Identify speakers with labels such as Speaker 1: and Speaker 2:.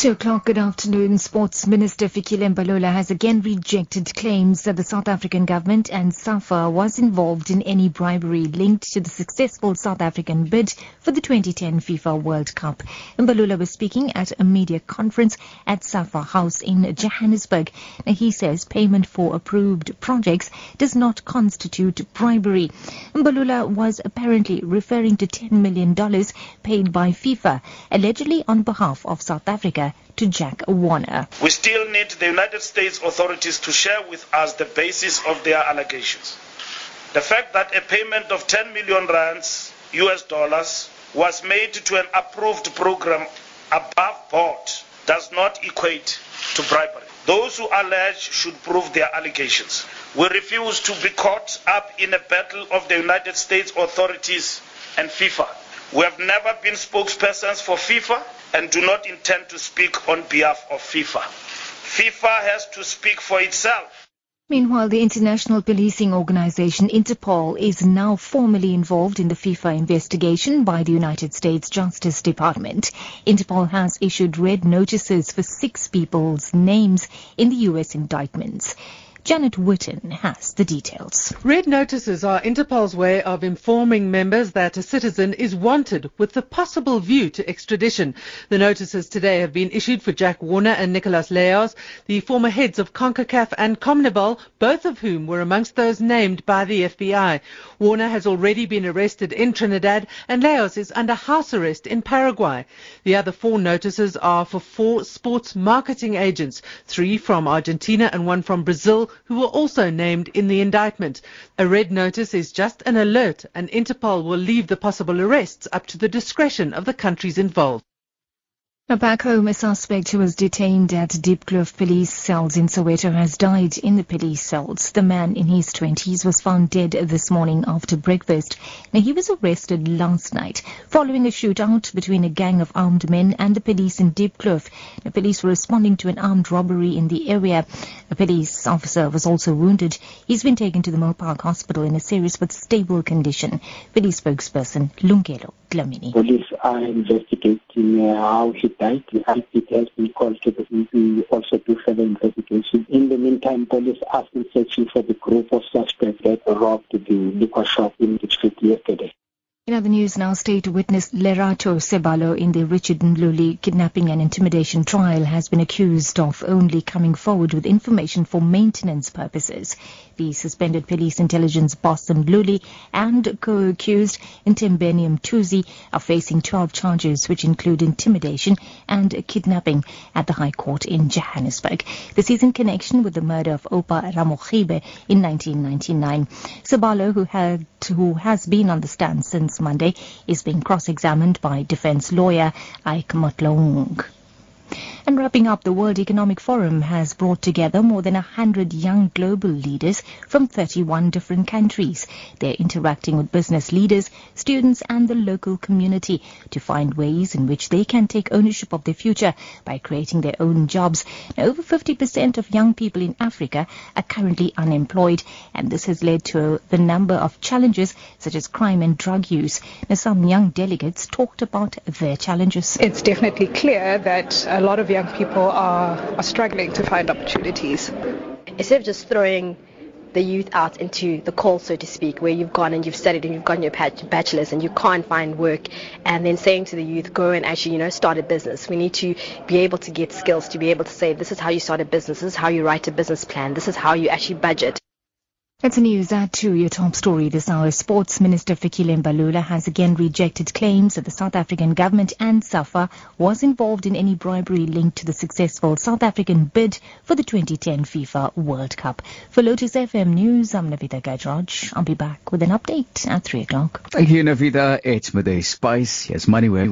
Speaker 1: Two o'clock, good afternoon. Sports Minister Fikile Mbalula has again rejected claims that the South African government and SAFA was involved in any bribery linked to the successful South African bid for the 2010 FIFA World Cup. Mbalula was speaking at a media conference at SAFA House in Johannesburg. Now, he says payment for approved projects does not constitute bribery. Mbalula was apparently referring to $10 million paid by FIFA, allegedly on behalf of South Africa to Jack Warner.
Speaker 2: We still need the United States authorities to share with us the basis of their allegations. The fact that a payment of 10 million rands US dollars was made to an approved program above board does not equate to bribery. Those who allege should prove their allegations. We refuse to be caught up in a battle of the United States authorities and FIFA. We have never been spokespersons for FIFA and do not intend to speak on behalf of FIFA. FIFA has to speak for itself.
Speaker 1: Meanwhile, the International Policing Organization Interpol is now formally involved in the FIFA investigation by the United States Justice Department. Interpol has issued red notices for six people's names in the U.S. indictments. Janet Witten has the details.
Speaker 3: Red notices are Interpol's way of informing members that a citizen is wanted with the possible view to extradition. The notices today have been issued for Jack Warner and Nicolas Leoz, the former heads of CONCACAF and CONMEBOL, both of whom were amongst those named by the FBI. Warner has already been arrested in Trinidad and Leoz is under house arrest in Paraguay. The other four notices are for four sports marketing agents, three from Argentina and one from Brazil, who were also named in the indictment. A red notice is just an alert and Interpol will leave the possible arrests up to the discretion of the countries involved.
Speaker 1: Now back home, a suspect who was detained at Diepkloof police cells in Soweto has died in the police cells. The man in his 20s was found dead this morning after breakfast. Now he was arrested last night following a shootout between a gang of armed men and the police in Diepkloof. The police were responding to an armed robbery in the area. A police officer was also wounded. He's been taken to the Milpark Hospital in a serious but stable condition. Police spokesperson Lungelo Dlamini.
Speaker 4: Police are investigating uh, how he died. The IP has been called to the to also do further investigation. In the meantime, police are searching for the group of suspects that robbed the liquor shop in the street yesterday.
Speaker 1: In other news now, state witness Lerato Seballo in the Richard Mdluli kidnapping and intimidation trial has been accused of only coming forward with information for maintenance purposes. The suspended police intelligence boss Mdluli and co-accused Ntembeni Mtuzi are facing 12 charges which include intimidation and kidnapping at the High Court in Johannesburg. This is in connection with the murder of Oupa Ramogibe in 1999. Seballo, who had who has been on the stand since Monday, is being cross-examined by defense lawyer Ike Motlaung. And wrapping up, the World Economic Forum has brought together more than 100 young global leaders from 31 different countries. They're interacting with business leaders, students and the local community to find ways in which they can take ownership of their future by creating their own jobs. Now, over 50% of young people in Africa are currently unemployed and this has led to the number of challenges such as crime and drug use. Now, some young delegates talked about their challenges.
Speaker 5: It's definitely clear that a lot of young people are, are struggling to find opportunities.
Speaker 6: Instead of just throwing the youth out into the cold, so to speak, where you've gone and you've studied and you've gotten your bachelor's and you can't find work, and then saying to the youth, go and actually, you know, start a business. We need to be able to get skills to be able to say, this is how you start a business, this is how you write a business plan, this is how you actually budget.
Speaker 1: The news at to your top story this hour. Sports Minister Fikile Mbalula has again rejected claims that the South African government and SAFA was involved in any bribery linked to the successful South African bid for the 2010 FIFA World Cup. For Lotus FM News, I'm Navitha Gajraj. I'll be back with an update at 3 o'clock.
Speaker 7: Thank you, Navitha. It's midday spice. Yes, money way.